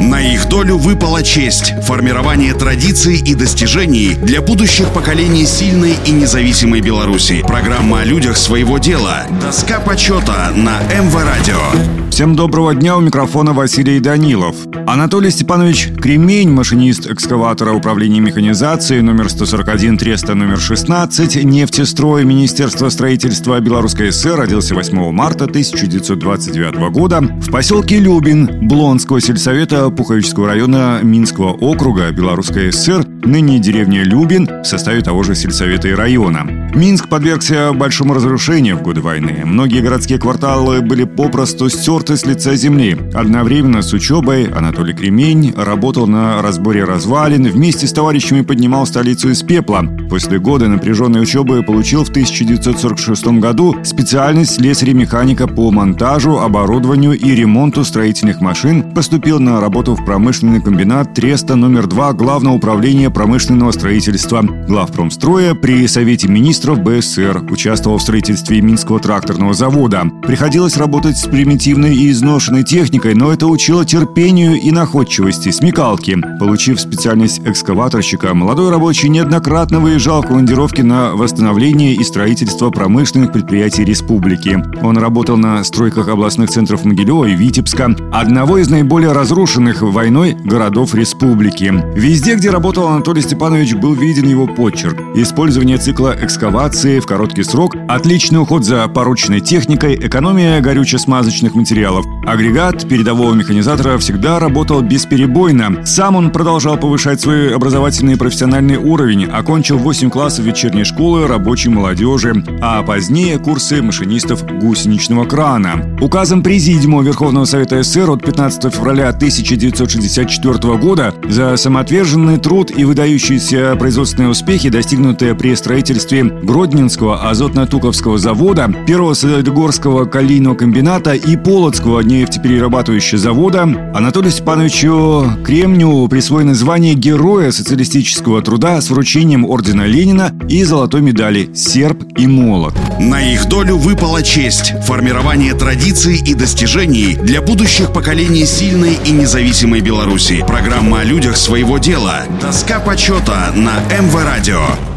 На их долю выпала честь – формирование традиций и достижений для будущих поколений сильной и независимой Беларуси. Программа о людях своего дела. Доска почета на МВ Радио. Всем доброго дня, у микрофона Василий Данилов. Анатолий Степанович Кремень, машинист экскаватора управления механизацией номер 141 Треста номер 16, нефтестрой Министерства строительства Белорусской ССР, родился 8 марта 1929 года в поселке Любин Блонского сельсовета Пуховического района Минского округа Белорусской ССР, ныне деревня Любин в составе того же сельсовета и района. Минск подвергся большому разрушению в годы войны. Многие городские кварталы были попросту стерты с лица земли. Одновременно с учебой Анатолий Кремень работал на разборе развалин, вместе с товарищами поднимал столицу из пепла. После года напряженной учебы получил в 1946 году специальность слесаря-механика по монтажу, оборудованию и ремонту строительных машин. Поступил на работу в промышленный комбинат Треста номер 2 Главного управления промышленного строительства главпромстроя при Совете министров БССР, участвовал в строительстве Минского тракторного завода. Приходилось работать с примитивной и изношенной техникой, но это учило терпению и находчивости, смекалки. Получив специальность экскаваторщика, молодой рабочий неоднократно выезжал в командировки на восстановление и строительство промышленных предприятий республики. Он работал на стройках областных центров Могилева и Витебска, одного из наиболее разрушенных войной городов республики. Везде, где работал Анатолий Степанович, был виден его почерк. Использование цикла экскавации в короткий срок, отличный уход за порученной техникой, экономия горюче-смазочных материалов. Агрегат передового механизатора всегда работал бесперебойно. Сам он продолжал повышать свой образовательный и профессиональный уровень, окончил 8 классов вечерней школы рабочей молодежи, а позднее курсы машинистов гусеничного крана. Указом Президиума Верховного Совета СССР от 15 февраля 1964 года за самоотверженный труд и выдающиеся производственные успехи, достигнутые при строительстве Гродненского азотно-туковского завода, Первого Солидогорского калийного комбината и Полоцкого нефтеперерабатывающего завода, Анатолию Степановичу Кремню присвоено звание Героя социалистического труда с вручением ордена Ленина и золотой медали «Серб и молот». На их долю выпала честь – формирование традиций и достижений для будущих поколений сильной и независимой Беларуси. Программа о людях своего дела. Доска почета на МВ Радио.